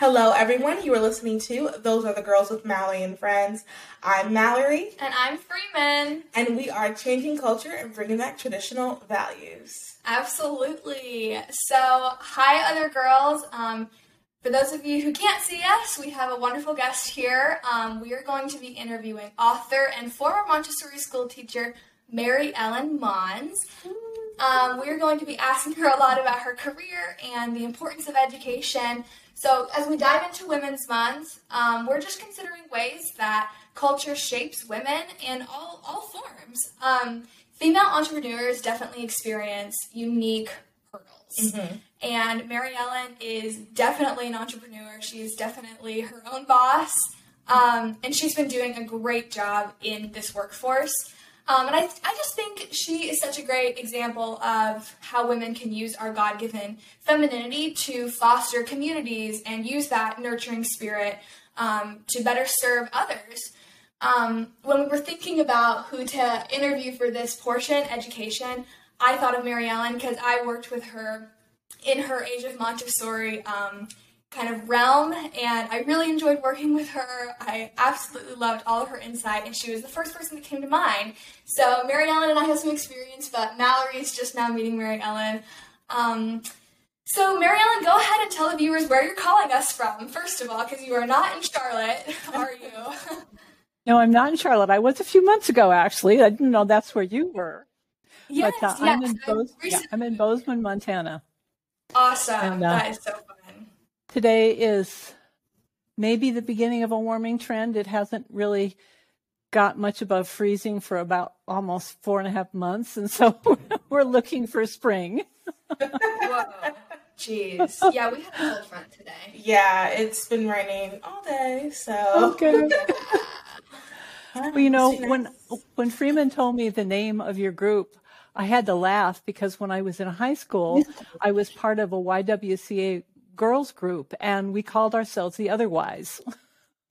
Hello, everyone. You are listening to Those Other Girls with Mallory and Freeman. I'm Mallory. And I'm Freeman. And we are changing culture and bringing back traditional values. Absolutely. So, hi, other girls. Um, for those of you who can't see us, we have a wonderful guest here. Um, we are going to be interviewing author and former Montessori school teacher Mary Ellen Maunz. Um, we're going to be asking her a lot about her career and the importance of education. So, as we dive into Women's Month, um, we're just considering ways that culture shapes women in all, all forms. Um, female entrepreneurs definitely experience unique hurdles. Mm-hmm. And Mary Ellen is definitely an entrepreneur. She's definitely her own boss. Um, and she's been doing a great job in this workforce. Um, and I, I just think she is such a great example of how women can use our God given femininity to foster communities and use that nurturing spirit um, to better serve others. Um, when we were thinking about who to interview for this portion, education, I thought of Mary Ellen because I worked with her in her Age of Montessori um, kind of realm, and I really enjoyed working with her. I absolutely loved all of her insight, and she was the first person that came to mind. So Mary Ellen and I have some experience, but Mallory is just now meeting Mary Ellen. Um, so, Mary Ellen, go ahead and tell the viewers where you're calling us from, first of all, because you are not in Charlotte, are you? no, I'm not in Charlotte. I was a few months ago, actually. I didn't know that's where you were. Yes, but, uh, yes. I'm, in Bose- yeah, I'm in Bozeman, Montana. Awesome. And, uh, that is so fun. Today is maybe the beginning of a warming trend. It hasn't really got much above freezing for about almost four and a half months. And so we're looking for spring. Whoa. Jeez. Yeah, we had a cold front today. Yeah, it's been raining all day. So. Oh, okay. well, you know, when when Freeman told me the name of your group, I had to laugh because when I was in high school, I was part of a YWCA girls group and we called ourselves the Otherwise.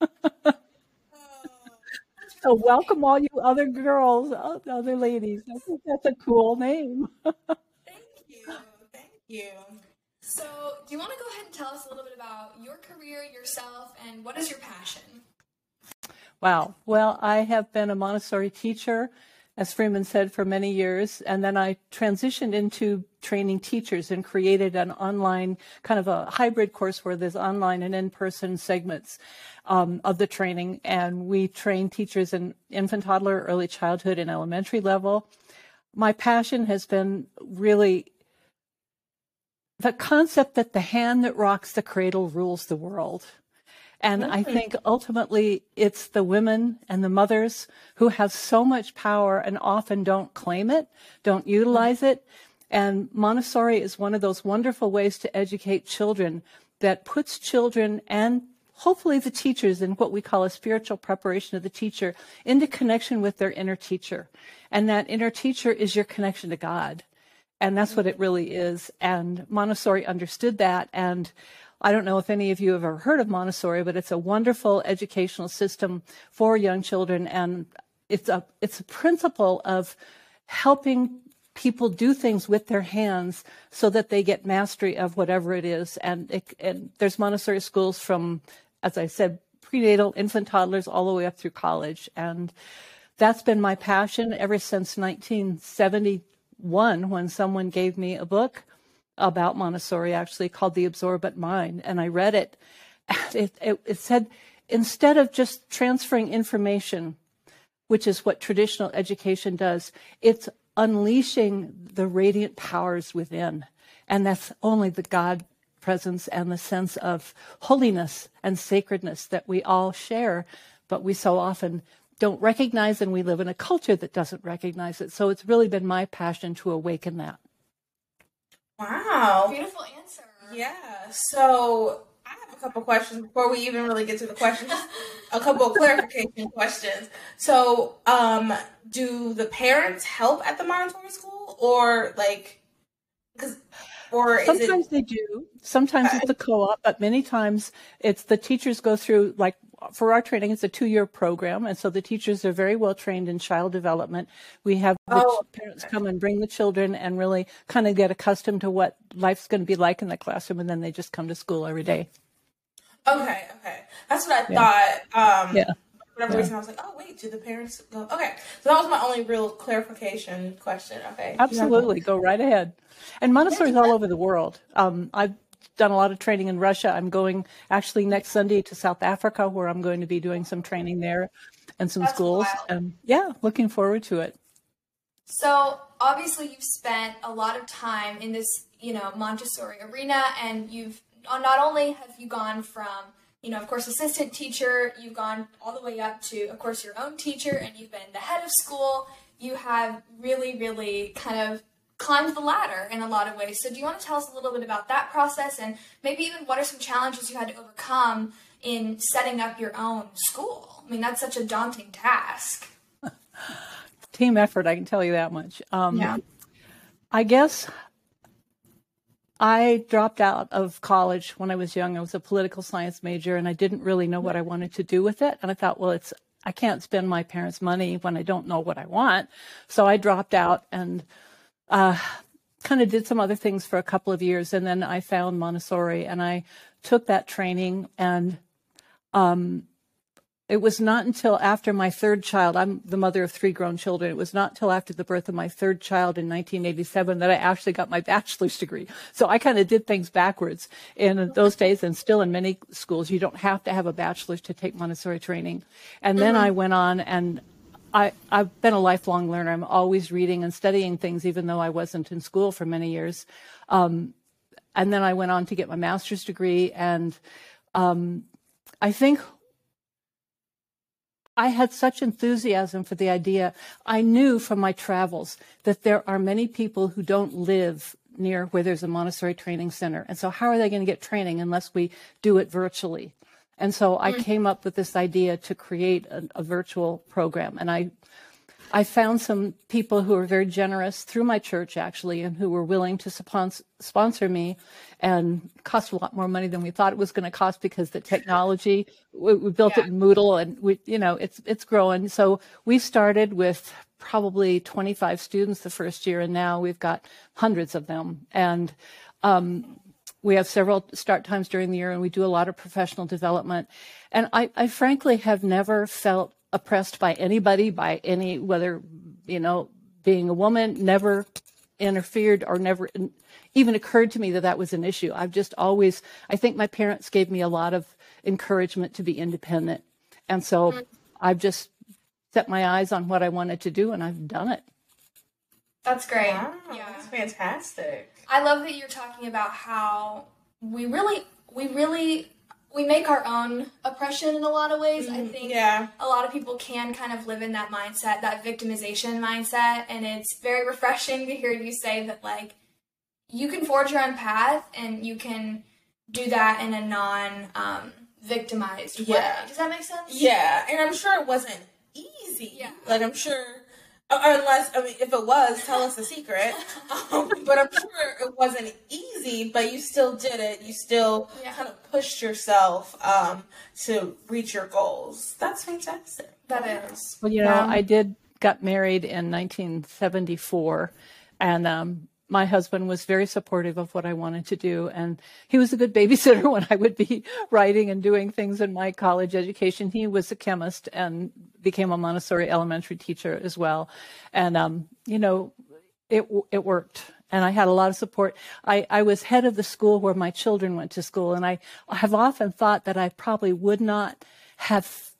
so welcome all you other girls, uh, other ladies. I think that's a cool name. Thank you. Thank you. So, do you want to go ahead and tell us a little bit about your career, yourself, and what is your passion? Wow. Well, I have been a Montessori teacher as Freeman said, for many years. And then I transitioned into training teachers and created an online kind of a hybrid course where there's online and in-person segments um, of the training. And we train teachers in infant, toddler, early childhood, and elementary level. My passion has been really the concept that the hand that rocks the cradle rules the world. And I mm. think ultimately it's the women and the mothers who have so much power and often don't claim it, don't utilize it. And Montessori is one of those wonderful ways to educate children that puts children and hopefully the teachers in what we call a spiritual preparation of the teacher into connection with their inner teacher. And that inner teacher is your connection to God. And that's what it really is. And Montessori understood that. And I don't know if any of you have ever heard of Montessori, but it's a wonderful educational system for young children. And it's a, it's a principle of helping people do things with their hands so that they get mastery of whatever it is. And, it, and there's Montessori schools from, as I said, prenatal, infant, toddlers, all the way up through college. And that's been my passion ever since 1971 when someone gave me a book about Montessori, actually called The Absorbent Mind, and I read it. It, it, it said instead of just transferring information, which is what traditional education does, it's unleashing the radiant powers within. And that's only the God presence and the sense of holiness and sacredness that we all share, but we so often don't recognize, and we live in a culture that doesn't recognize it. So it's really been my passion to awaken that. Wow. Beautiful answer. Yeah. So I have a couple questions before we even really get to the questions. a couple of clarification questions. So, um, do the parents help at the Montessori school, or like, because or sometimes it... they do. Sometimes it's a co-op, but many times it's the teachers go through like for our training, it's a two-year program, and so the teachers are very well trained in child development. We have the oh. parents come and bring the children and really kind of get accustomed to what life's going to be like in the classroom, and then they just come to school every day. Okay, okay. That's what I yeah. thought. Um, yeah. Whatever yeah. reason, I was like, oh, wait, do the parents go? Okay. So that was my only real clarification question. Okay. Absolutely. Go right ahead. And Montessori is all over the world. Um, I've done a lot of training in Russia. I'm going actually next Sunday to South Africa where I'm going to be doing some training there and some That's schools. And yeah, looking forward to it. So obviously you've spent a lot of time in this, you know, Montessori arena and you've not only have you gone from, you know, of course, assistant teacher, you've gone all the way up to, of course, your own teacher and you've been the head of school. You have really, really kind of climbed the ladder in a lot of ways. So do you want to tell us a little bit about that process and maybe even what are some challenges you had to overcome in setting up your own school? I mean, that's such a daunting task. Team effort, I can tell you that much. Um, yeah. I guess I dropped out of college when I was young. I was a political science major and I didn't really know what I wanted to do with it. And I thought, well, it's, I can't spend my parents' money when I don't know what I want. So I dropped out and uh, kind of did some other things for a couple of years. And then I found Montessori and I took that training and um, it was not until after my third child, I'm the mother of three grown children. It was not until after the birth of my third child in 1987 that I actually got my bachelor's degree. So I kind of did things backwards. in those days, and still in many schools, you don't have to have a bachelor's to take Montessori training. And then mm-hmm. I went on and I, I've been a lifelong learner. I'm always reading and studying things, even though I wasn't in school for many years. Um, and then I went on to get my master's degree. And um, I think I had such enthusiasm for the idea. I knew from my travels that there are many people who don't live near where there's a Montessori training center. And so, how are they going to get training unless we do it virtually? And so I mm. came up with this idea to create a, a, virtual program. And I, I found some people who were very generous through my church, actually, and who were willing to sponsor, sponsor me and cost a lot more money than we thought it was going to cost because the technology, we, we built yeah. it in Moodle and we, you know, it's, it's growing. So we started with probably 25 students the first year and now we've got hundreds of them. And, um, we have several start times during the year and we do a lot of professional development. And I, I frankly have never felt oppressed by anybody, by any, whether, you know, being a woman, never interfered or never even occurred to me that that was an issue. I've just always, I think my parents gave me a lot of encouragement to be independent. And so mm-hmm. I've just set my eyes on what I wanted to do and I've done it. That's great. Wow, yeah. That's fantastic. I love that you're talking about how we really, we really, we make our own oppression in a lot of ways. Mm-hmm. I think yeah. a lot of people can kind of live in that mindset, that victimization mindset, and it's very refreshing to hear you say that like you can forge your own path and you can do that in a non um, victimized yeah. way. Does that make sense? Yeah, and I'm sure it wasn't easy. Yeah. Like I'm sure unless I mean, if it was, tell us a secret. Um, but I'm sure it wasn't easy. But you still did it. You still yeah. kind of pushed yourself um, to reach your goals. That's fantastic. That is. Well, you know, um, I did got married in 1974, and um, my husband was very supportive of what I wanted to do. And he was a good babysitter when I would be writing and doing things in my college education. He was a chemist and became a Montessori elementary teacher as well. And, um, you know, it, it worked. And I had a lot of support. I, I was head of the school where my children went to school. And I have often thought that I probably would not have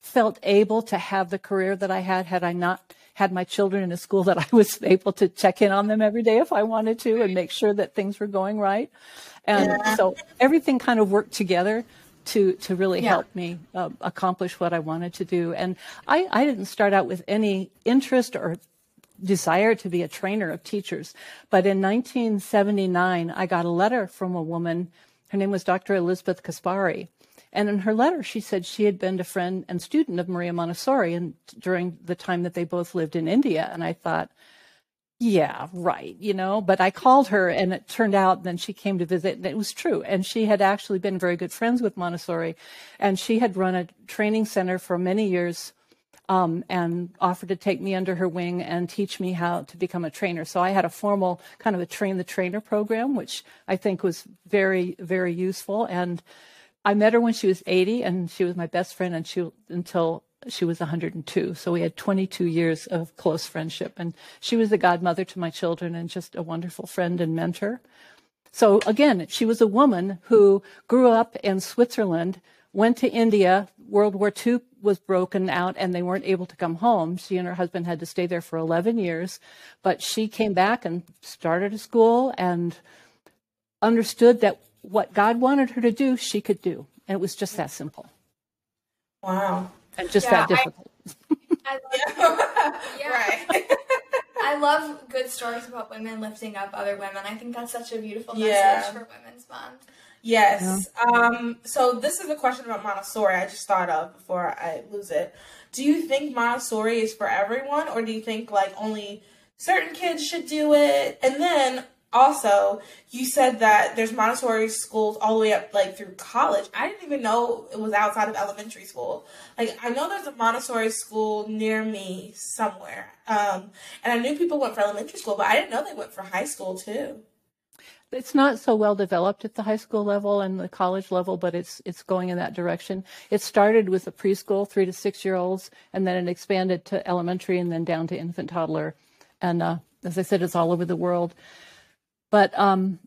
felt able to have the career that I had had I not had my children in a school that I was able to check in on them every day if I wanted to and make sure that things were going right. And yeah. so everything kind of worked together to to really yeah. help me uh, accomplish what I wanted to do. And I, I didn't start out with any interest or desire to be a trainer of teachers. But in 1979, I got a letter from a woman. Her name was Dr. Elizabeth Caspari. And in her letter, she said she had been a friend and student of Maria Montessori and during the time that they both lived in India. And I thought, yeah, right, you know, but I called her and it turned out then she came to visit and it was true. And she had actually been very good friends with Montessori and she had run a training center for many years um, and offered to take me under her wing and teach me how to become a trainer. So I had a formal kind of a train the trainer program, which I think was very, very useful. And I met her when she was 80 and she was my best friend and she until she was 102. So we had 22 years of close friendship and she was the godmother to my children and just a wonderful friend and mentor. So again, she was a woman who grew up in Switzerland, went to India. World War II was broken out and they weren't able to come home. She and her husband had to stay there for 11 years, but she came back and started a school and understood that what God wanted her to do, she could do. And it was just that simple. Wow. And just yeah, that difficult. I, I love, yeah. right. I love good stories about women lifting up other women. I think that's such a beautiful message yeah. for Women's Month. Yes. Yeah. Um, so this is a question about Montessori I just thought of before I lose it. Do you think Montessori is for everyone or do you think like only certain kids should do it? And then also, you said that there's Montessori schools all the way up like through college. I didn't even know it was outside of elementary school. Like I know there's a Montessori school near me somewhere. Um, and I knew people went for elementary school, but I didn't know they went for high school too. It's not so well developed at the high school level and the college level, but it's it's going in that direction. It started with the preschool, three to six year olds, and then it expanded to elementary and then down to infant toddler. And uh, as I said, it's all over the world. But um,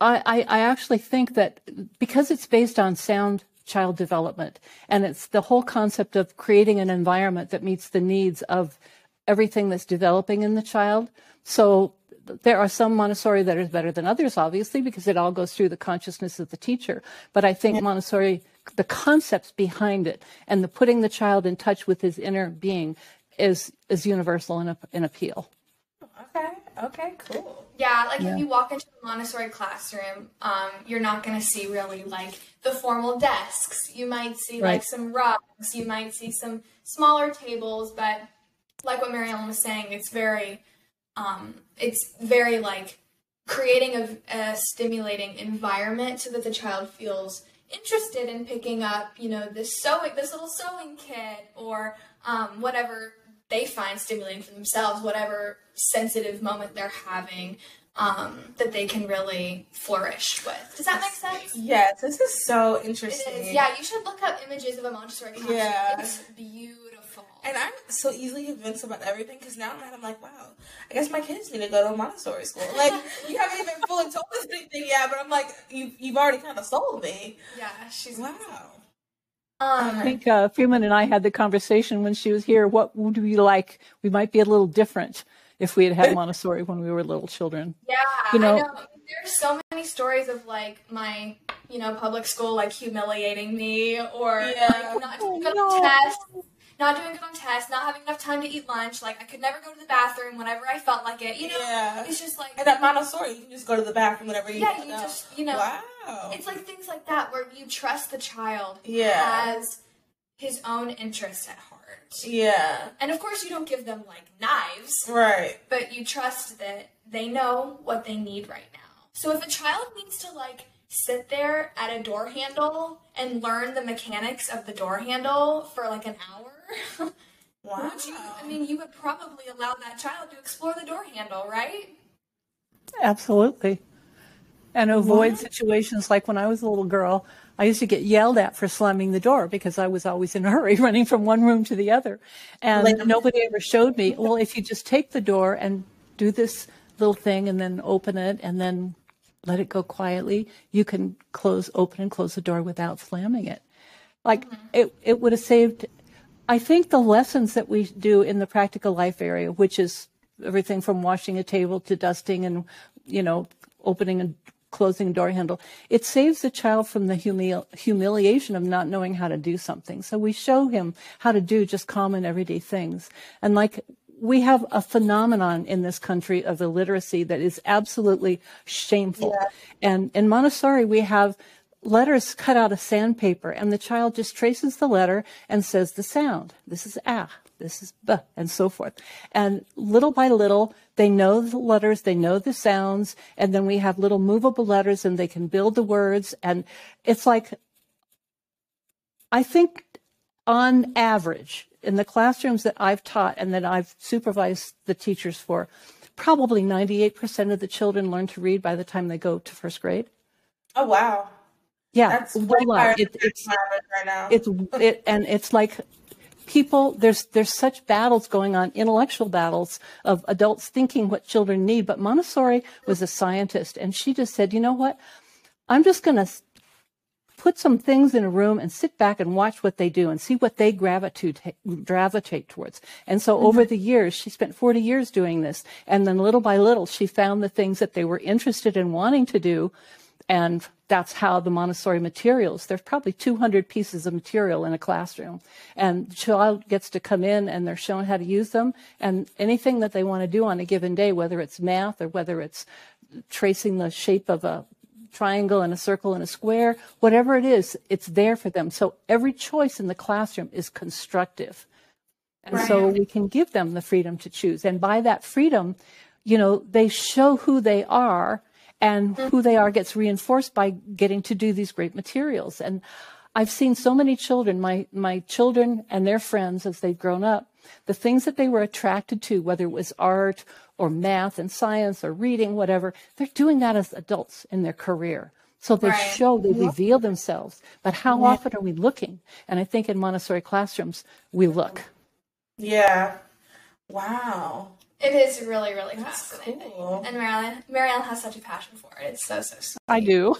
I, I actually think that because it's based on sound child development and it's the whole concept of creating an environment that meets the needs of everything that's developing in the child. So there are some Montessori that are better than others, obviously, because it all goes through the consciousness of the teacher. But I think Montessori, the concepts behind it and the putting the child in touch with his inner being is is universal in, in appeal. Okay. Okay. Cool. Yeah, like yeah. if you walk into a Montessori classroom, um, you're not going to see really like the formal desks. You might see right. like some rugs. You might see some smaller tables, but like what Mary Ellen was saying, it's very, um, it's very like creating a, a stimulating environment so that the child feels interested in picking up, you know, this sewing, this little sewing kit, or um, whatever they find stimulating for themselves, whatever sensitive moment they're having, um, that they can really flourish with. Does that make sense? Yes, this is so interesting. Yeah, you should look up images of a Montessori classroom. Yeah. It's beautiful. And I'm so easily convinced about everything because now I'm like, wow, I guess my kids need to go to a Montessori school. Like, you haven't even fully told us anything yet, but I'm like, you, you've already kind of sold me. Yeah, she's wow. Um, I think uh, Freeman and I had the conversation when she was here. What would we like? We might be a little different if we had had Montessori when we were little children. Yeah, you know, know. There's so many stories of like my, you know, public school like humiliating me or yeah. like not good on tests, not doing good on tests, not having enough time to eat lunch. Like I could never go to the bathroom whenever I felt like it. You know, yeah. it's just like and at Montessori, you can just go to the bathroom whenever you. Yeah, you just you know. Wow. It's like things like that where you trust the child yeah. has his own interests at heart. Yeah. And of course, you don't give them like knives. Right. But you trust that they know what they need right now. So if a child needs to like sit there at a door handle and learn the mechanics of the door handle for like an hour. Wow. You, I mean, you would probably allow that child to explore the door handle, right? Absolutely and avoid what? situations like when I was a little girl. I used to get yelled at for slamming the door because I was always in a hurry running from one room to the other. And like, nobody ever showed me, well, if you just take the door and do this little thing and then open it and then let it go quietly, you can close, open and close the door without slamming it. Like mm-hmm. it, it would have saved, I think the lessons that we do in the practical life area, which is everything from washing a table to dusting and, you know, opening and closing door handle. It saves the child from the humil- humiliation of not knowing how to do something. So we show him how to do just common everyday things. And like we have a phenomenon in this country of illiteracy that is absolutely shameful. Yeah. And in Montessori, we have letters cut out of sandpaper and the child just traces the letter and says the sound. This is ah this is b, and so forth. And little by little, they know the letters, they know the sounds, and then we have little movable letters and they can build the words. And it's like, I think on average, in the classrooms that I've taught and that I've supervised the teachers for, probably 98% of the children learn to read by the time they go to first grade. Oh, wow. Yeah, That's well, way higher it- it's right now. it's it, and it's like people there's there's such battles going on intellectual battles of adults thinking what children need but montessori was a scientist and she just said you know what i'm just going to put some things in a room and sit back and watch what they do and see what they gravitate gravitate towards. And so over mm-hmm. the years, she spent 40 years doing this. And then little by little, she found the things that they were interested in wanting to do. And that's how the Montessori materials, there's probably 200 pieces of material in a classroom. And the child gets to come in and they're shown how to use them. And anything that they want to do on a given day, whether it's math or whether it's tracing the shape of a triangle and a circle and a square, whatever it is, it's there for them. So every choice in the classroom is constructive. And so we can give them the freedom to choose. And by that freedom, you know, they show who they are and who they are gets reinforced by getting to do these great materials. And I've seen so many children, my, my children and their friends as they've grown up, the things that they were attracted to, whether it was art or math and science or reading, whatever, they're doing that as adults in their career. So they Right. show, they reveal themselves. But how often are we looking? And I think in Montessori classrooms, we look. yeah. Wow. It is really, really That's fascinating. cool. And Mary Ellen, Marilyn has such a passion for it. It's so, so sweet. I do.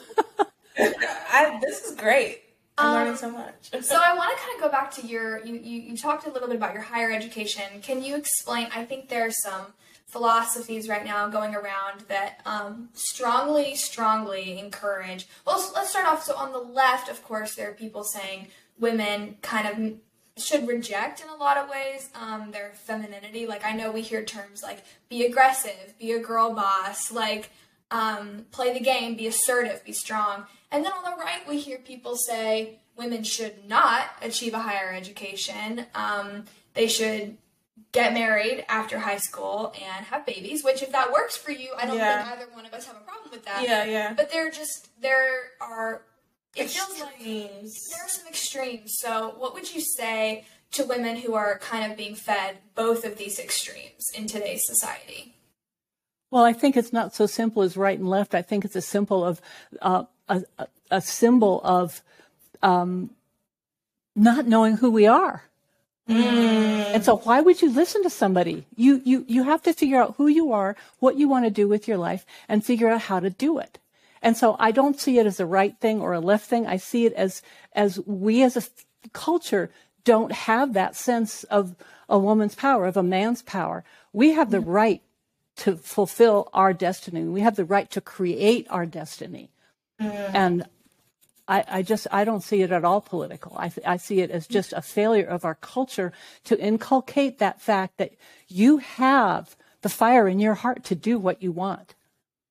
I, this is great. I'm Um, learning so much. So I want to kind of go back to your you, you you talked a little bit about your higher education. Can you explain? I think there are some philosophies right now going around that um, strongly, strongly encourage. Well, let's start off. So on the left, of course, there are people saying women kind of should reject in a lot of ways um, their femininity. Like I know we hear terms like be aggressive, be a girl boss, like um, play the game, be assertive, be strong. And then on the right, we hear people say women should not achieve a higher education. Um, they should get married after high school and have babies, which, if that works for you, I don't Yeah. think either one of us have a problem with that. yeah, yeah. But there just, there are, it feels like Extremes. there are some extremes. So, what would you say to women who are kind of being fed both of these extremes in today's society? Well, I think it's not so simple as right and left. I think it's a symbol of uh, a, a- a symbol of um, not knowing who we are. And so, why would you listen to somebody? You you you have to figure out who you are, what you want to do with your life, and figure out how to do it. And so, I don't see it as a right thing or a left thing. I see it as as we as a f- culture don't have that sense of a woman's power, of a man's power. We have the mm-hmm. right to fulfill our destiny. We have the right to create our destiny. Mm. And I, I just I don't see it at all political. I, I see it as mm. just a failure of our culture to inculcate that fact that you have the fire in your heart to do what you want.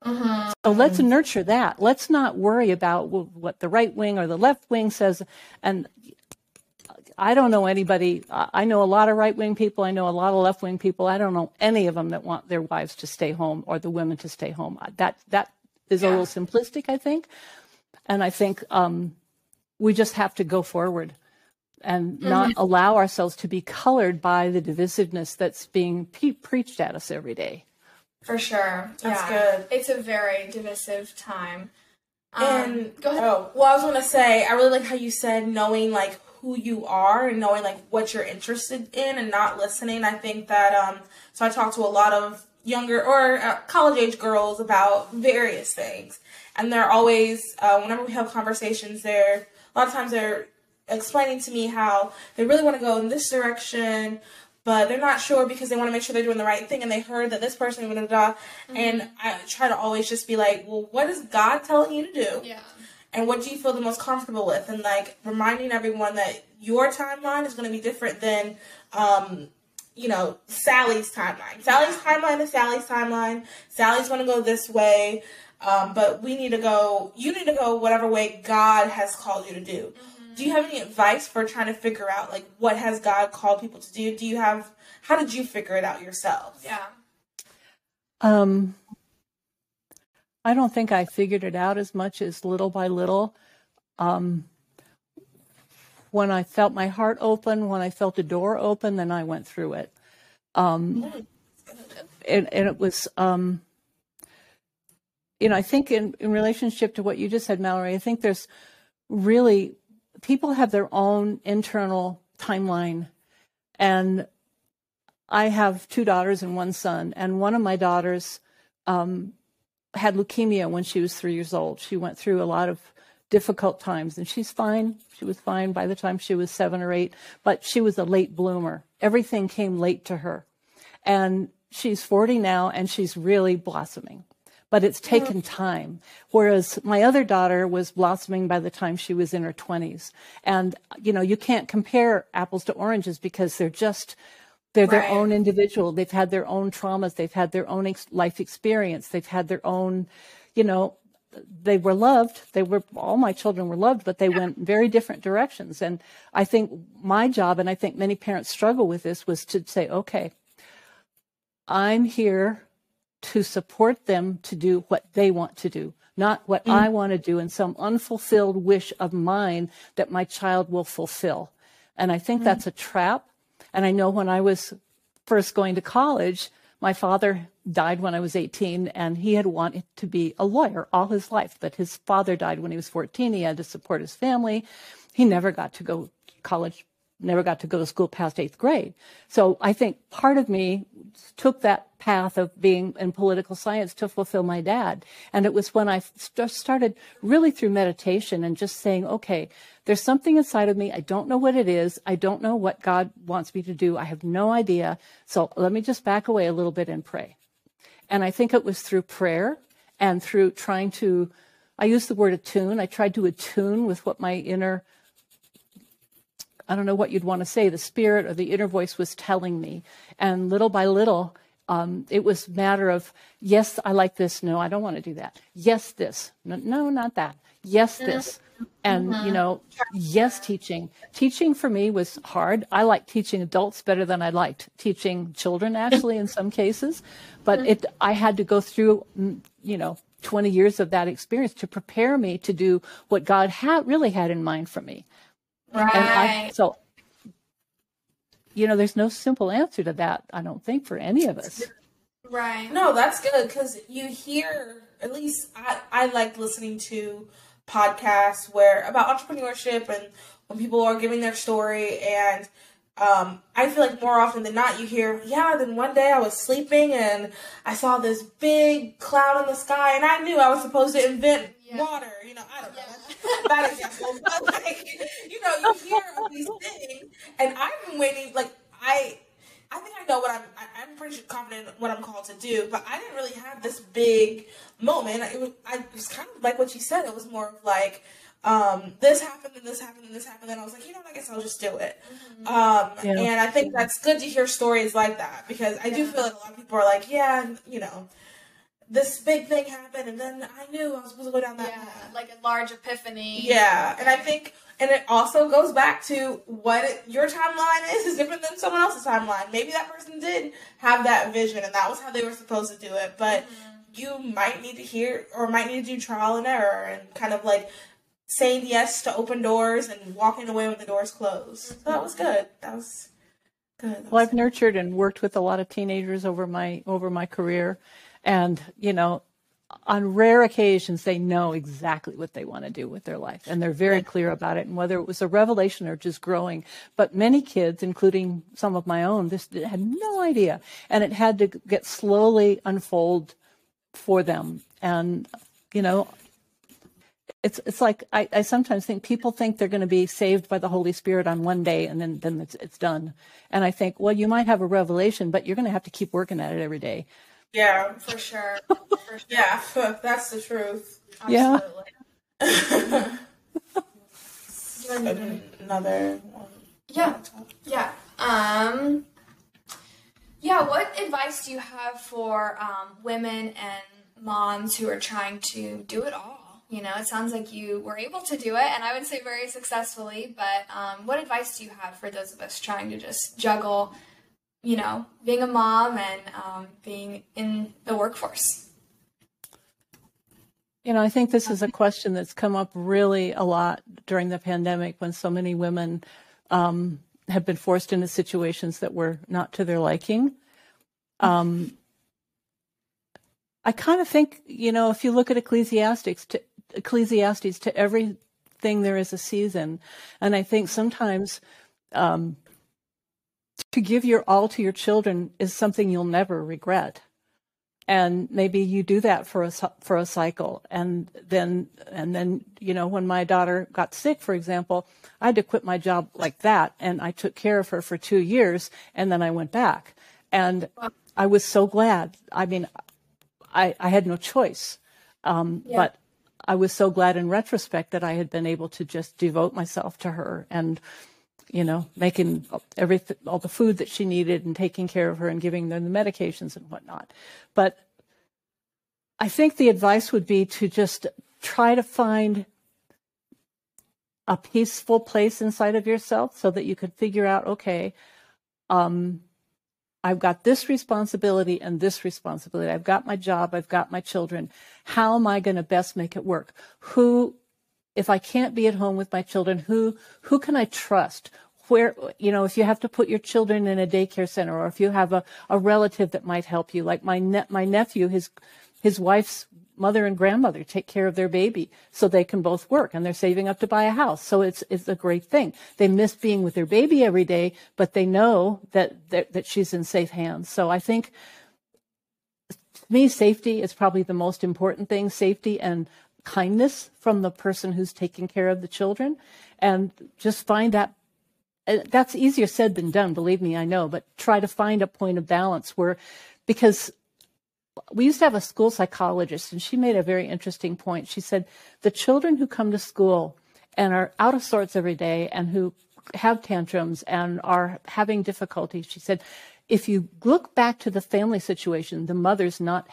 So let's nurture that. Let's not worry about what the right wing or the left wing says. And I don't know anybody. I know a lot of right wing people. I know a lot of left wing people. I don't know any of them that want their wives to stay home or the women to stay home. That that is a little simplistic, I think. And I think um, we just have to go forward and not allow ourselves to be colored by the divisiveness that's being preached at us every day. For sure. That's yeah. good. It's a very divisive time. Um, And go ahead. oh, well, I was gonna say, I really like how you said knowing like who you are and knowing like what you're interested in and not listening. I think that um, so I talk to a lot of younger or uh, college age girls about various things, and they're always uh, whenever we have conversations, they're a lot of times they're explaining to me how they really want to go in this direction. But they're not sure because they want to make sure they're doing the right thing, and they heard that this person, blah, blah, blah. and I try to always just be like, "Well, what is God telling you to do?" Yeah. and what do you feel the most comfortable with? And like reminding everyone that your timeline is going to be different than um you know sally's timeline. Sally's timeline is sally's timeline. Sally's going to go this way um, but we need to go you need to go whatever way god has called you to do do you have any advice for trying to figure out like what has god called people to do do you have how did you figure it out yourself Yeah. Um, I don't think I figured it out as much as little by little. Um, when I felt my heart open, when I felt a door open, then I went through it. Um, and, and it was, um, you know, I think in, in relationship to what you just said, Mallory, I think there's really people have their own internal timeline. And I have two daughters and one son, and one of my daughters um, had leukemia when she was three years old. She went through a lot of difficult times, and she's fine. She was fine by the time she was seven or eight, but she was a late bloomer. Everything came late to her. And she's 40 now, and she's really blossoming. But it's taken time. Whereas my other daughter was blossoming by the time she was in her 20s. And, you know, you can't compare apples to oranges because they're just, they're their Right. own individual. They've had their own traumas. They've had their own ex- life experience. They've had their own, you know, they were loved. They were, all my children were loved, but they went very different directions. And I think my job, and I think many parents struggle with this, was to say, okay, I'm here to support them to do what they want to do, not what mm. I want to do and some unfulfilled wish of mine that my child will fulfill. And I think mm. that's a trap. And I know when I was first going to college, my father died when I was 18 and he had wanted to be a lawyer all his life, but his father died when he was 14. He had to support his family. He never got to go to college, never got to go to school past eighth grade. So I think part of me took that path of being in political science to fulfill my dad. And it was when I st- started really through meditation and just saying, okay, there's something inside of me. I don't know what it is. I don't know what God wants me to do. I have no idea. So let me just back away a little bit and pray. And I think it was through prayer and through trying to, I use the word attune. I tried to attune with what my inner, I don't know what you'd want to say, the spirit or the inner voice was telling me. And little by little, um, it was a matter of, yes, I like this. No, I don't want to do that. Yes, this. No, no not that. Yes, this. And, you know, yes, teaching. Teaching for me was hard. I like teaching adults better than I liked teaching children, actually, in some cases. But it, I had to go through, mm, you know, 20 years of that experience to prepare me to do what God had really had in mind for me. Right. And I, so, you know, there's no simple answer to that, I don't think, for any of us. right. No, that's good because you hear. At least I I like listening to podcasts where about entrepreneurship and when people are giving their story and. Um, I feel like more often than not, you hear, yeah, then one day I was sleeping and I saw this big cloud in the sky and I knew I was supposed to invent Yeah. water. You know, I don't know. That's bad example. But like, you know, you hear all these things and I've been waiting, like, I, I think I know what I'm. I, I'm pretty confident in what I'm called to do, but I didn't really have this big moment. It was, I it was kind of like what you said. It was more of like, um, this happened and this happened and this happened. And I was like, you know what? I guess I'll just do it. Um, Yeah. and I think that's good to hear stories like that because I do feel like a lot of people are like, yeah, you know, this big thing happened, and then I knew I was supposed to go down that Yeah, path. like a large epiphany. Yeah, and I think, and it also goes back to what it, your timeline is is different than someone else's timeline. Maybe that person did have that vision, and that was how they were supposed to do it. But mm-hmm. you might need to hear, or might need to do trial and error, and kind of like saying yes to open doors and walking away when the doors close. So that was mm-hmm. good. That was good. That Well, was I've nurtured and worked with a lot of teenagers over my over my career, and you know, on rare occasions they know exactly what they want to do with their life, and they're very clear about it. And whether it was a revelation or just growing, but many kids, including some of my own, this had no idea, and it had to get slowly unfold for them. And you know, it's it's like I, I sometimes think people think they're going to be saved by the Holy Spirit on one day and then then it's it's done. And I think, well, you might have a revelation, but you're going to have to keep working at it every day. Yeah, For sure. For sure. yeah. That's the truth. Yeah. Another one. Yeah. Yeah. Um Yeah, what advice do you have for um, women and moms who are trying to do it all? You know, it sounds like you were able to do it, and I would say very successfully. But um, what advice do you have for those of us trying to just juggle, you know, being a mom and um, being in the workforce? You know, I think this is a question that's come up really a lot during the pandemic when so many women um, have been forced into situations that were not to their liking. Um, I kind of think, you know, if you look at Ecclesiastics, to, Ecclesiastes, to everything there is a season. And I think sometimes um, to give your all to your children is something you'll never regret. And maybe you do that for a for a cycle, and then and then you know when my daughter got sick, for example, I had to quit my job like that, and I took care of her for two years, and then I went back, and I was so glad. I mean, I I had no choice, um, yeah. but I was so glad in retrospect that I had been able to just devote myself to her and you know, making everything, all the food that she needed and taking care of her and giving them the medications and whatnot. But I think the advice would be to just try to find a peaceful place inside of yourself so that you can figure out, okay, um, I've got this responsibility and this responsibility. I've got my job. I've got my children. How am I going to best make it work? Who if I can't be at home with my children, who who can I trust? Where you know, if you have to put your children in a daycare center, or if you have a, a relative that might help you, like my ne- my nephew, his his wife's mother and grandmother take care of their baby so they can both work and they're saving up to buy a house. So it's, it's a great thing. They miss being with their baby every day, but they know that, that, that she's in safe hands. So I think to me, safety is probably the most important thing. Safety and kindness from the person who's taking care of the children. And just find that uh, that's easier said than done believe me i know but try to find a point of balance where because we used to have a school psychologist and she made a very interesting point. She said the children who come to school and are out of sorts every day and who have tantrums and are having difficulties she said if you look back to the family situation the mother's not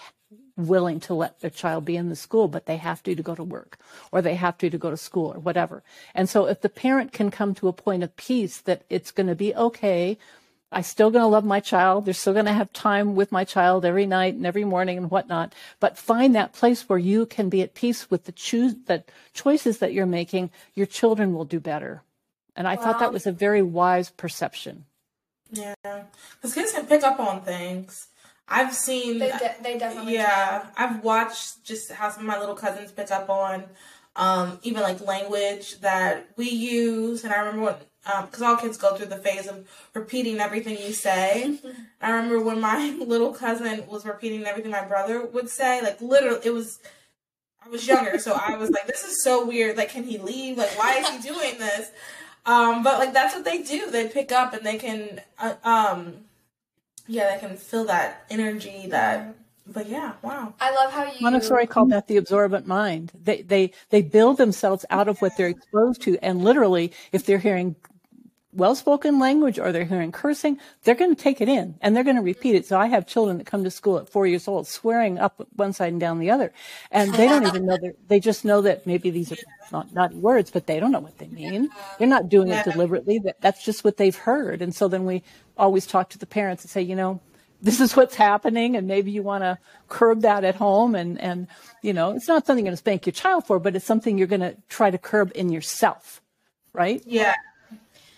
willing to let their child be in the school, but they have to to go to work or they have to to go to school or whatever. And so if the parent can come to a point of peace that it's going to be okay, I'm still going to love my child. They're still going to have time with my child every night and every morning and whatnot. But find that place where you can be at peace with the choose the choices that you're making. Your children will do better. And I wow. thought that was a very wise perception. Yeah, because kids can pick up on things. I've seen. They, de- they definitely. Yeah, can. I've watched just how some of my little cousins pick up on, um, even like language that we use. And I remember when, because um, all kids go through the phase of repeating everything you say. I remember when my little cousin was repeating everything my brother would say. Like literally, it was. I was younger, so I was like, "This is so weird. Like, can he leave? Like, why is he doing this?" Um, but like that's what they do. They pick up and they can uh, um yeah, they can feel that energy that but yeah, wow. I love how you Montessori called that the absorbent mind. They they they build themselves out of what they're exposed to and literally if they're hearing well spoken language or they're hearing cursing, they're going to take it in and they're going to repeat it. So I have children that come to school at four years old swearing up one side and down the other. And they don't even know that, they just know that maybe these are not naughty words, but they don't know what they mean. They're not doing it deliberately. That, that's just what they've heard. And so then we always talk to the parents and say, you know, this is what's happening and maybe you want to curb that at home and and you know it's not something you're going to spank your child for but it's something you're going to try to curb in yourself right yeah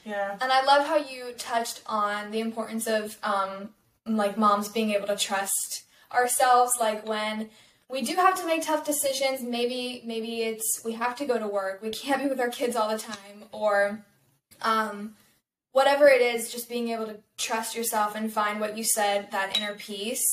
yeah. And I love how you touched on the importance of um, like moms being able to trust ourselves like when we do have to make tough decisions maybe maybe it's we have to go to work we can't be with our kids all the time or um, whatever it is just being able to trust yourself and find what you said that inner peace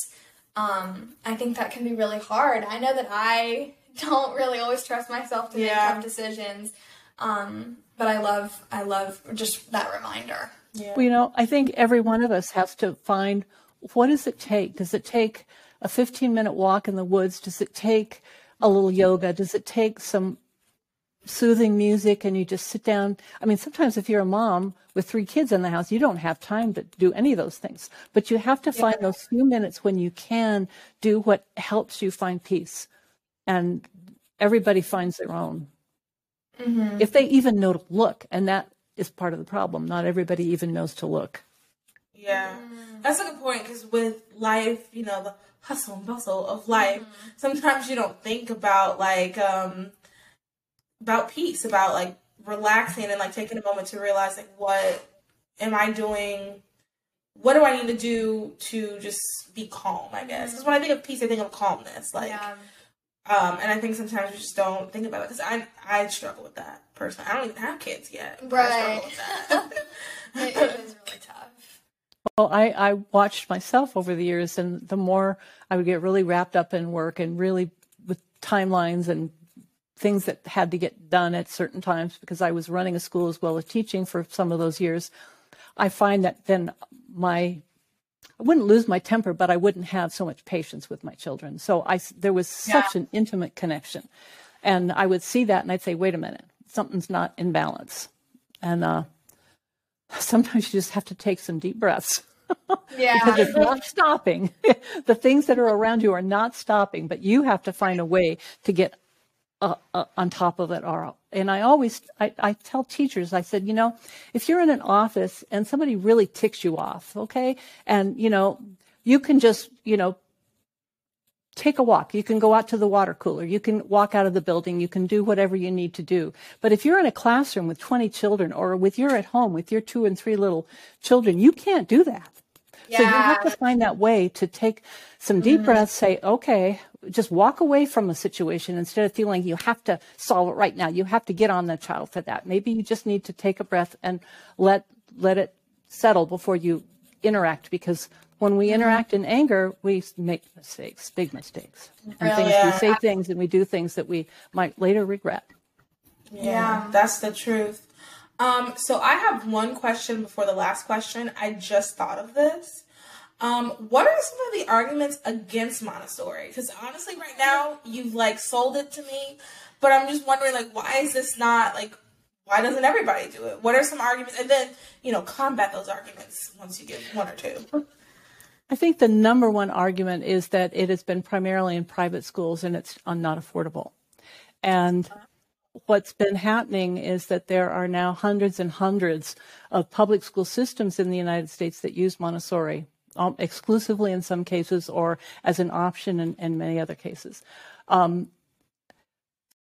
um, i think that can be really hard i know that i don't really always trust myself to yeah. make tough decisions um, but I love I love just that reminder. Yeah. Well, you know, I think every one of us has to find what does it take? Does it take a 15 minute walk in the woods? Does it take a little yoga? Does it take some soothing music and you just sit down? I mean, sometimes if you're a mom with three kids in the house, you don't have time to do any of those things. But you have to find yeah. those few minutes when you can do what helps you find peace. And everybody finds their own mm-hmm. if they even know to look. And that is part of the problem. Not everybody even knows to look. Yeah, that's a good point because with life, you know, the hustle and bustle of life, mm-hmm. sometimes you don't think about like um about peace, about like relaxing and like taking a moment to realize like what am I doing? What do I need to do to just be calm? I guess because when I think of peace, I think of calmness. Like, yeah. Um, and I think sometimes we just don't think about it because I I struggle with that personally. I don't even have kids yet. but I struggle Right. with that. it, it is really tough. Well, I, I watched myself over the years, and the more I would get really wrapped up in work and really with timelines and things that had to get done at certain times because I was running a school as well as teaching for some of those years, I find that then my I wouldn't lose my temper, but I wouldn't have so much patience with my children. So I there was such an intimate connection, and I would see that and I'd say, "Wait a minute, something's not in balance," and uh, sometimes you just have to take some deep breaths Yeah. because it's not stopping. the things that are around you are not stopping, but you have to find a way to get uh, uh, on top of it all. And I always, I, I tell teachers, I said, you know, if you're in an office and somebody really ticks you off, okay, and you know, you can just, you know, take a walk. You can go out to the water cooler. You can walk out of the building. You can do whatever you need to do. But if you're in a classroom with 20 children or with you're at home with your two and three little children, you can't do that. So you have to find that way to take some deep mm-hmm. breaths, say, okay, just walk away from a situation instead of feeling you have to solve it right now. You have to get on the child for that. Maybe you just need to take a breath and let let it settle before you interact because when we mm-hmm. interact in anger, we make mistakes, big mistakes. And oh, things, we say things and we do things that we might later regret. Yeah, that's the truth. Um, so I have one question before the last question. I just thought of this. Um, what are some of the arguments against Montessori? Because honestly, right now you've like sold it to me, but I'm just wondering like why is this not like why doesn't everybody do it? What are some arguments? And then you know combat those arguments once you get one or two. I think the number one argument is that it has been primarily in private schools and it's uh, not affordable. And what's been happening is that there are now hundreds and hundreds of public school systems in the United States that use Montessori um, exclusively in some cases or as an option in, in many other cases. Um,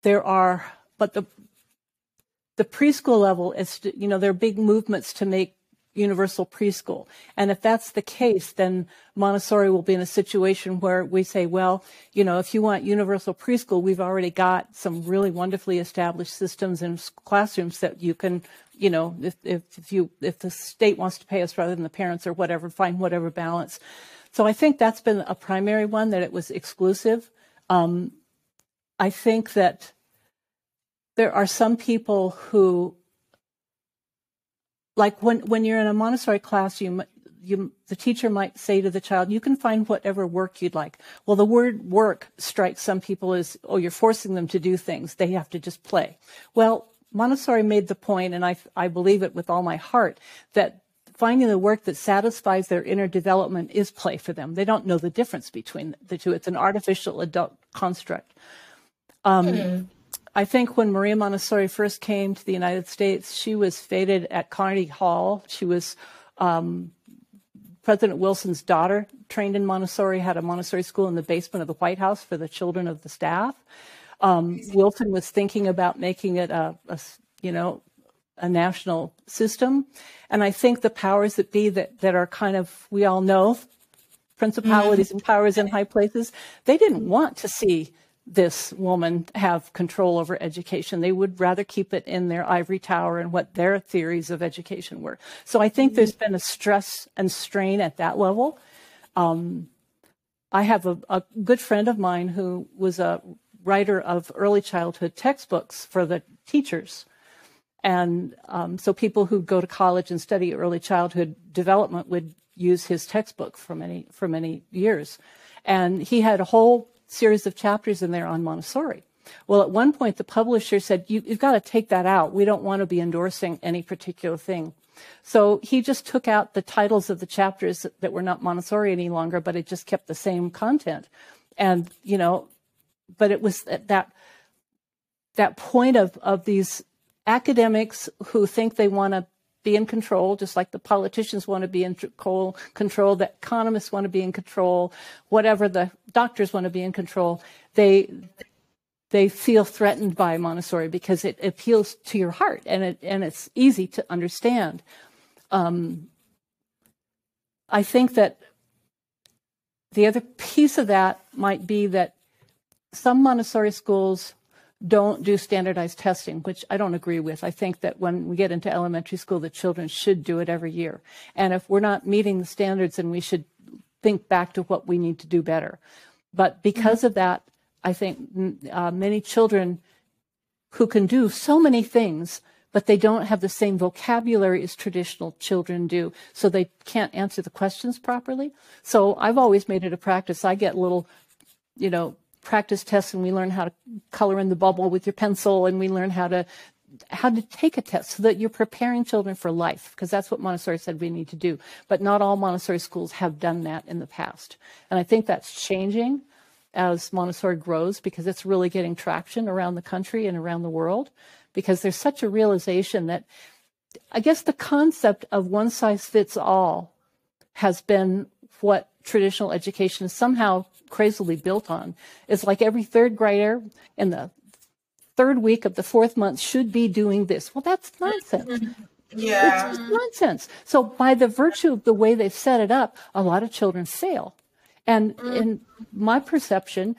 there are, but the the preschool level is, you know, there are big movements to make universal preschool. And if that's the case, then Montessori will be in a situation where we say, well, you know, if you want universal preschool, we've already got some really wonderfully established systems and classrooms that you can, you know, if, if, if you, if the state wants to pay us rather than the parents or whatever, find whatever balance. So I think that's been a primary one that it was exclusive. Um, I think that there are some people who like when when you're in a Montessori class, you you the teacher might say to the child, "You can find whatever work you'd like." Well, the word "work" strikes some people as, "Oh, you're forcing them to do things; they have to just play." Well, Montessori made the point, and I I believe it with all my heart that finding the work that satisfies their inner development is play for them. They don't know the difference between the two. It's an artificial adult construct. Um, I think when Maria Montessori first came to the United States, she was feted at Carnegie Hall. She was um, President Wilson's daughter, trained in Montessori, had a Montessori school in the basement of the White House for the children of the staff. Um, Wilson was thinking about making it a, a, you know, a national system. And I think the powers that be that, that are kind of, we all know, principalities and powers in high places, they didn't want to see this woman have control over education. They would rather keep it in their ivory tower and what their theories of education were. So I think there's been a stress and strain at that level. Um, I have a, a good friend of mine who was a writer of early childhood textbooks for the teachers. And um, so people who go to college and study early childhood development would use his textbook for many for many years. And he had a whole series of chapters in there on Montessori. Well, at one point, the publisher said, you, have got to take that out. We don't want to be endorsing any particular thing. So he just took out the titles of the chapters that were not Montessori any longer, but it just kept the same content. And, you know, but it was that, that point of, of these academics who think they want to be in control, just like the politicians want to be in control, the economists want to be in control, whatever the doctors want to be in control. They they feel threatened by Montessori because it appeals to your heart and it and it's easy to understand. Um, I think that the other piece of that might be that some Montessori schools don't do standardized testing, which I don't agree with. I think that when we get into elementary school, the children should do it every year. And if we're not meeting the standards, then we should think back to what we need to do better. But because of that, I think uh, many children who can do so many things, but they don't have the same vocabulary as traditional children do, so they can't answer the questions properly. So I've always made it a practice. I get little, you know, practice tests and we learn how to color in the bubble with your pencil and we learn how to how to take a test so that you're preparing children for life because that's what Montessori said we need to do. But not all Montessori schools have done that in the past. And I think that's changing as Montessori grows because it's really getting traction around the country and around the world because there's such a realization that I guess the concept of one size fits all has been what traditional education is somehow crazily built on. It's like every third grader in the third week of the fourth month should be doing this. Well, that's nonsense. Yeah. It's nonsense. So by the virtue of the way they've set it up, a lot of children fail. And mm. in my perception,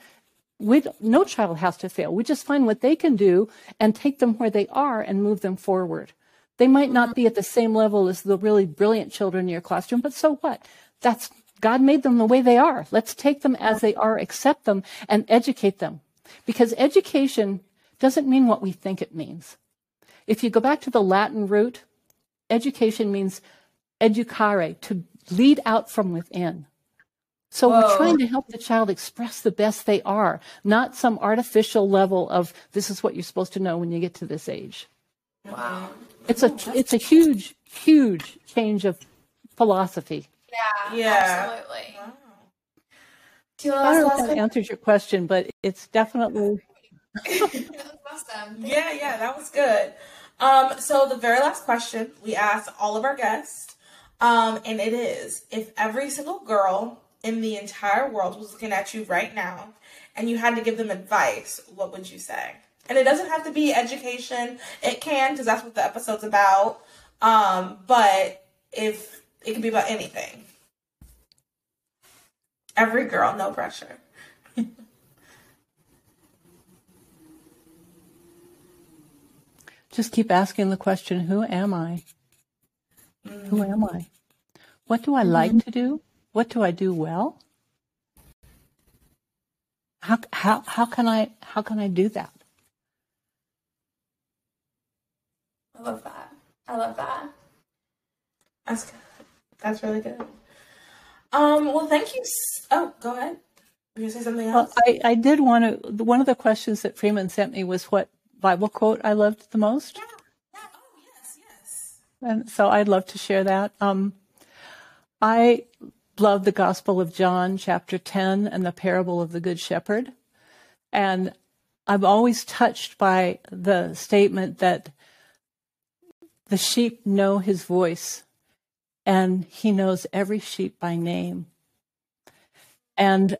we, no child has to fail. We just find what they can do and take them where they are and move them forward. They might not be at the same level as the really brilliant children in your classroom, but so what? That's God made them the way they are. Let's take them as they are, accept them, and educate them. Because education doesn't mean what we think it means. If you go back to the Latin root, education means educare, to lead out from within. So Whoa. we're trying to help the child express the best they are, not some artificial level of this is what you're supposed to know when you get to this age. Wow. It's a it's a huge huge change of philosophy. Yeah. Yeah. Absolutely. Wow. Do you I don't know if that answers your question, but it's definitely awesome. Yeah, yeah, that was good. Um, so the very last question we asked all of our guests, um, and it is if every single girl in the entire world was looking at you right now and you had to give them advice, what would you say? And it doesn't have to be education. It can, because that's what the episode's about. Um, but if it can be about anything. Every girl, no pressure. Just keep asking the question, who am I? Mm-hmm. Who am I? What do I like mm-hmm. to do? What do I do well? How, how, how can I, how can I do that? I love that. I love that. That's good. That's really good. Um, well, thank you. Oh, go ahead. You say something else? Well, I, I did want to. One of the questions that Freeman sent me was what Bible quote I loved the most. Yeah. yeah. Oh, yes, yes. And so I'd love to share that. Um, I love the Gospel of John, chapter 10, and the parable of the Good Shepherd. And I'm always touched by the statement that the sheep know his voice and he knows every sheep by name. And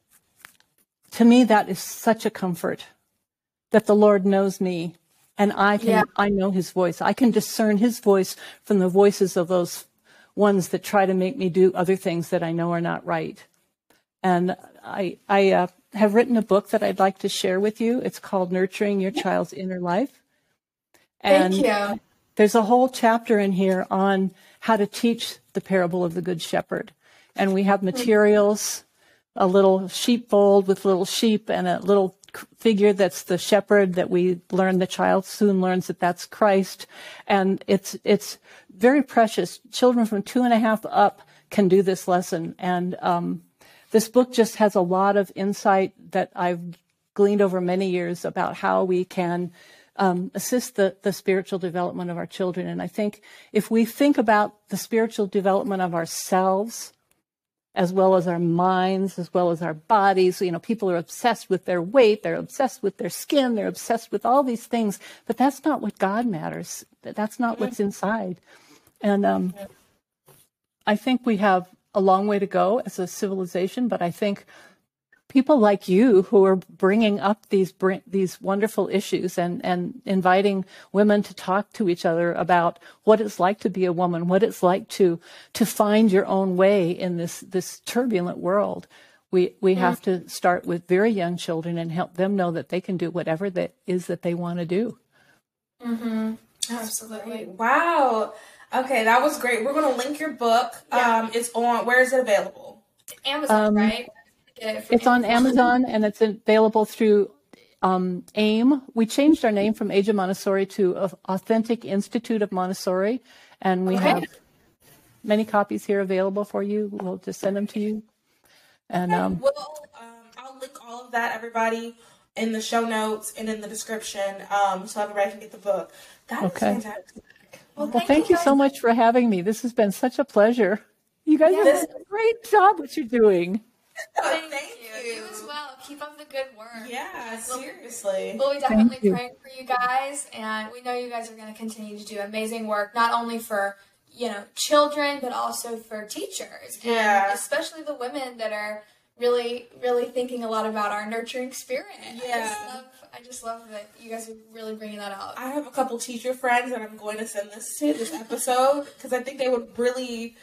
to me, that is such a comfort that the Lord knows me and I can, yeah. I know his voice. I can discern his voice from the voices of those ones that try to make me do other things that I know are not right. And I, I uh, have written a book that I'd like to share with you. It's called Nurturing Your Child's Inner Life. And Thank you. There's a whole chapter in here on how to teach the parable of the Good Shepherd. And we have materials, a little sheepfold with little sheep and a little figure that's the shepherd that we learn the child soon learns that that's Christ. And it's, it's very precious. Children from two and a half up can do this lesson. And, um, this book just has a lot of insight that I've gleaned over many years about how we can um, assist the, the spiritual development of our children. And I think if we think about the spiritual development of ourselves, as well as our minds, as well as our bodies. You know, people are obsessed with their weight, they're obsessed with their skin, they're obsessed with all these things, but that's not what God matters. That's not what's inside. And um, I think we have a long way to go as a civilization, but I think people like you who are bringing up these these wonderful issues and and inviting women to talk to each other about what it's like to be a woman, what it's like to to find your own way in this this turbulent world. We we have to start with very young children and help them know that they can do whatever that is that they want to do. Absolutely. Wow. Okay, that was great. We're gonna link your book. Yeah. Um, it's on. Where is it available? Amazon, right? Get it from Um, It's on Amazon and it's available through um, AIM. We changed our name from Age of Montessori to Authentic Institute of Montessori, and we Okay. have many copies here available for you. We'll just send them to you. And um, Well, um, I'll link all of that, everybody, in the show notes and in the description, um, so everybody can get the book. That Okay. fantastic. Well, well, thank you so much for having me. This has been such a pleasure. You guys have Yes. done a great job what you're doing. Oh, thank, Thank you. you. You as well. Keep up the good work. Yeah, seriously. Well. We'll definitely you. praying for you guys, and we know you guys are going to continue to do amazing work, not only for you know children, but also for teachers, Yeah. and especially the women that are really, really thinking a lot about our nurturing spirit. I Yeah. just love, I just love that you guys are really bringing that out. I have a couple teacher friends that I'm going to send this to this episode because I think they would really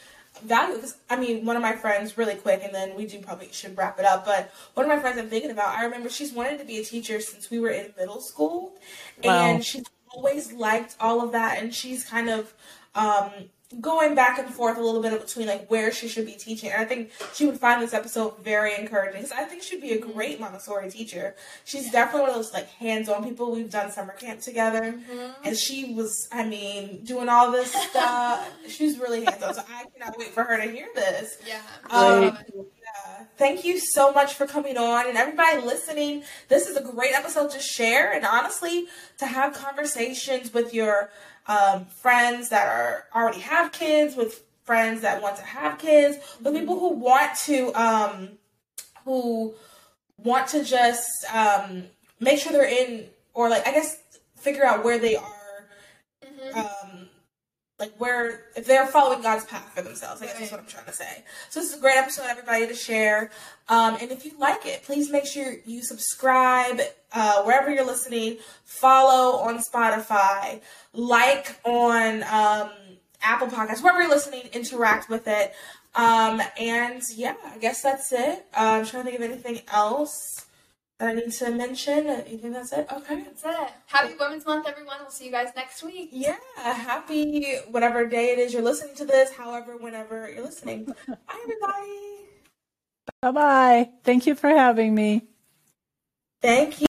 value. Because I mean, one of my friends, really quick, and then we do probably should wrap it up. But one of my friends I'm thinking about, I remember she's wanted to be a teacher since we were in middle school, Wow. and she's always liked all of that, and she's kind of. um going back and forth a little bit between like where she should be teaching and i think she would find this episode very encouraging because i think she'd be a great montessori teacher. She's definitely one of those like hands-on people. We've done summer camp together and she was i mean doing all this stuff. She was really hands-on so i cannot wait for her to hear this. Yeah. um, yeah. Thank you so much for coming on and everybody listening. This is a great episode to share and honestly to have conversations with your um, friends that are already have kids, with friends that want to have kids, with people who want to um, who want to just um, make sure they're in or like I guess figure out where they are um, like where if they're following God's path for themselves. I guess that's what I'm trying to say. So this is a great episode, everybody, to share. Um, and if you like it, please make sure you subscribe uh, wherever you're listening. Follow on Spotify, like on um, Apple Podcasts, wherever you're listening. Interact with it. Um, and yeah, I guess that's it. Uh, I'm trying to think of anything else I need to mention. You think that's it? Okay. That's it. Happy Women's Month, everyone. We'll see you guys next week. Yeah, happy whatever day it is you're listening to this, however, whenever you're listening. Bye, everybody. Bye bye. Thank you for having me. Thank you.